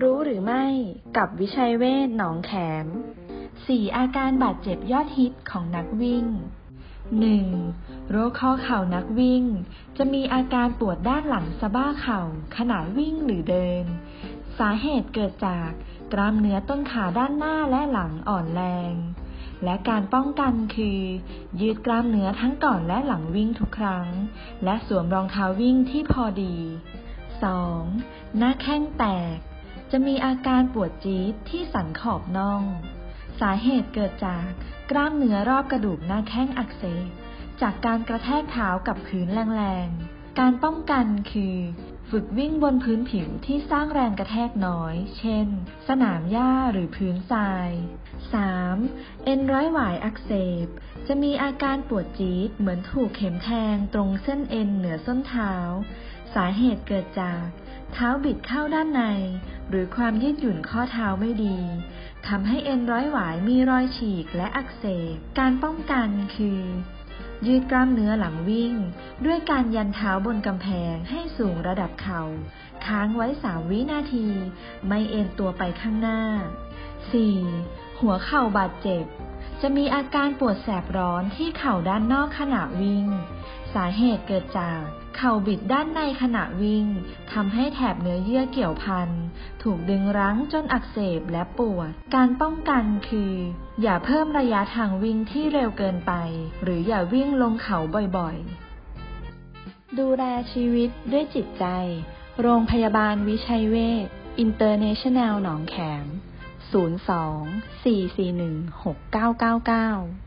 รู้หรือไม่กับวิชัยเวชหนองแขมสี่อาการบาดเจ็บยอดฮิตของนักวิ่ง 1. โรคข้อเข่านักวิ่ง จะมีอาการปวดด้านหลังสะบ้าเข่าขณะวิ่งหรือเดิน สาเหตุเกิดจากกล้ามเนื้อต้นขาด้านหน้าและหลังอ่อนแรง และการป้องกันคือ ยืดกล้ามเนื้อทั้งก่อนและหลังวิ่งทุกครั้ง และสวมรองเท้าวิ่งที่พอดี 2. หน้าแข้งแตก จะมีอาการปวดจี๊ดที่สันขอบน่อง สาเหตุเกิดจากกล้ามเนื้อรอบกระดูกหน้าแข้งอักเสบจากการกระแทกเท้ากับพื้นแรงๆ การป้องกันคือ ฝึกวิ่งบนพื้นผิวที่สร้างแรงกระแทกน้อย เช่น สนามหญ้าหรือพื้นทราย 3. เอ็นร้อยหวายอักเสบ จะมีอาการปวดจี๊ดเหมือนถูกเข็มแทงตรงเส้นเอ็นเหนือส้นเท้า สาเหตุเกิดจากเท้าบิดเข้าด้านใน หรือความยืดหยุ่นข้อเท้าไม่ดีทำให้เอ็นร้อยหวายมีรอยฉีกและอักเสบ การป้องกันคือ ยืดกล้ามเนื้อหลังวิ่ง ด้วยการยันเท้าบนกำแพงให้สูงระดับเขา่า ค้างไว้สามวินาที ไม่เอ็นตัวไปข้างหน้า 4. หัวเข่าบาดเจ็บ จะมีอาการปวดแสบร้อนที่เข่าด้านนอกขณะวิ่ง สาเหตุเกิดจากเข่าบิดด้านในขณะวิ่งทำให้แถบเนื้อเยื่อเกี่ยวพันถูกดึงรั้งจนอักเสบและปวด การป้องกันคือ อย่าเพิ่มระยะทางวิ่งที่เร็วเกินไป หรืออย่าวิ่งลงเขาบ่อยๆ ดูแลชีวิตด้วยจิตใจ โรงพยาบาลวิชัยเวชอินเตอร์เนชั่นแนลหนองแขม 02 441 6999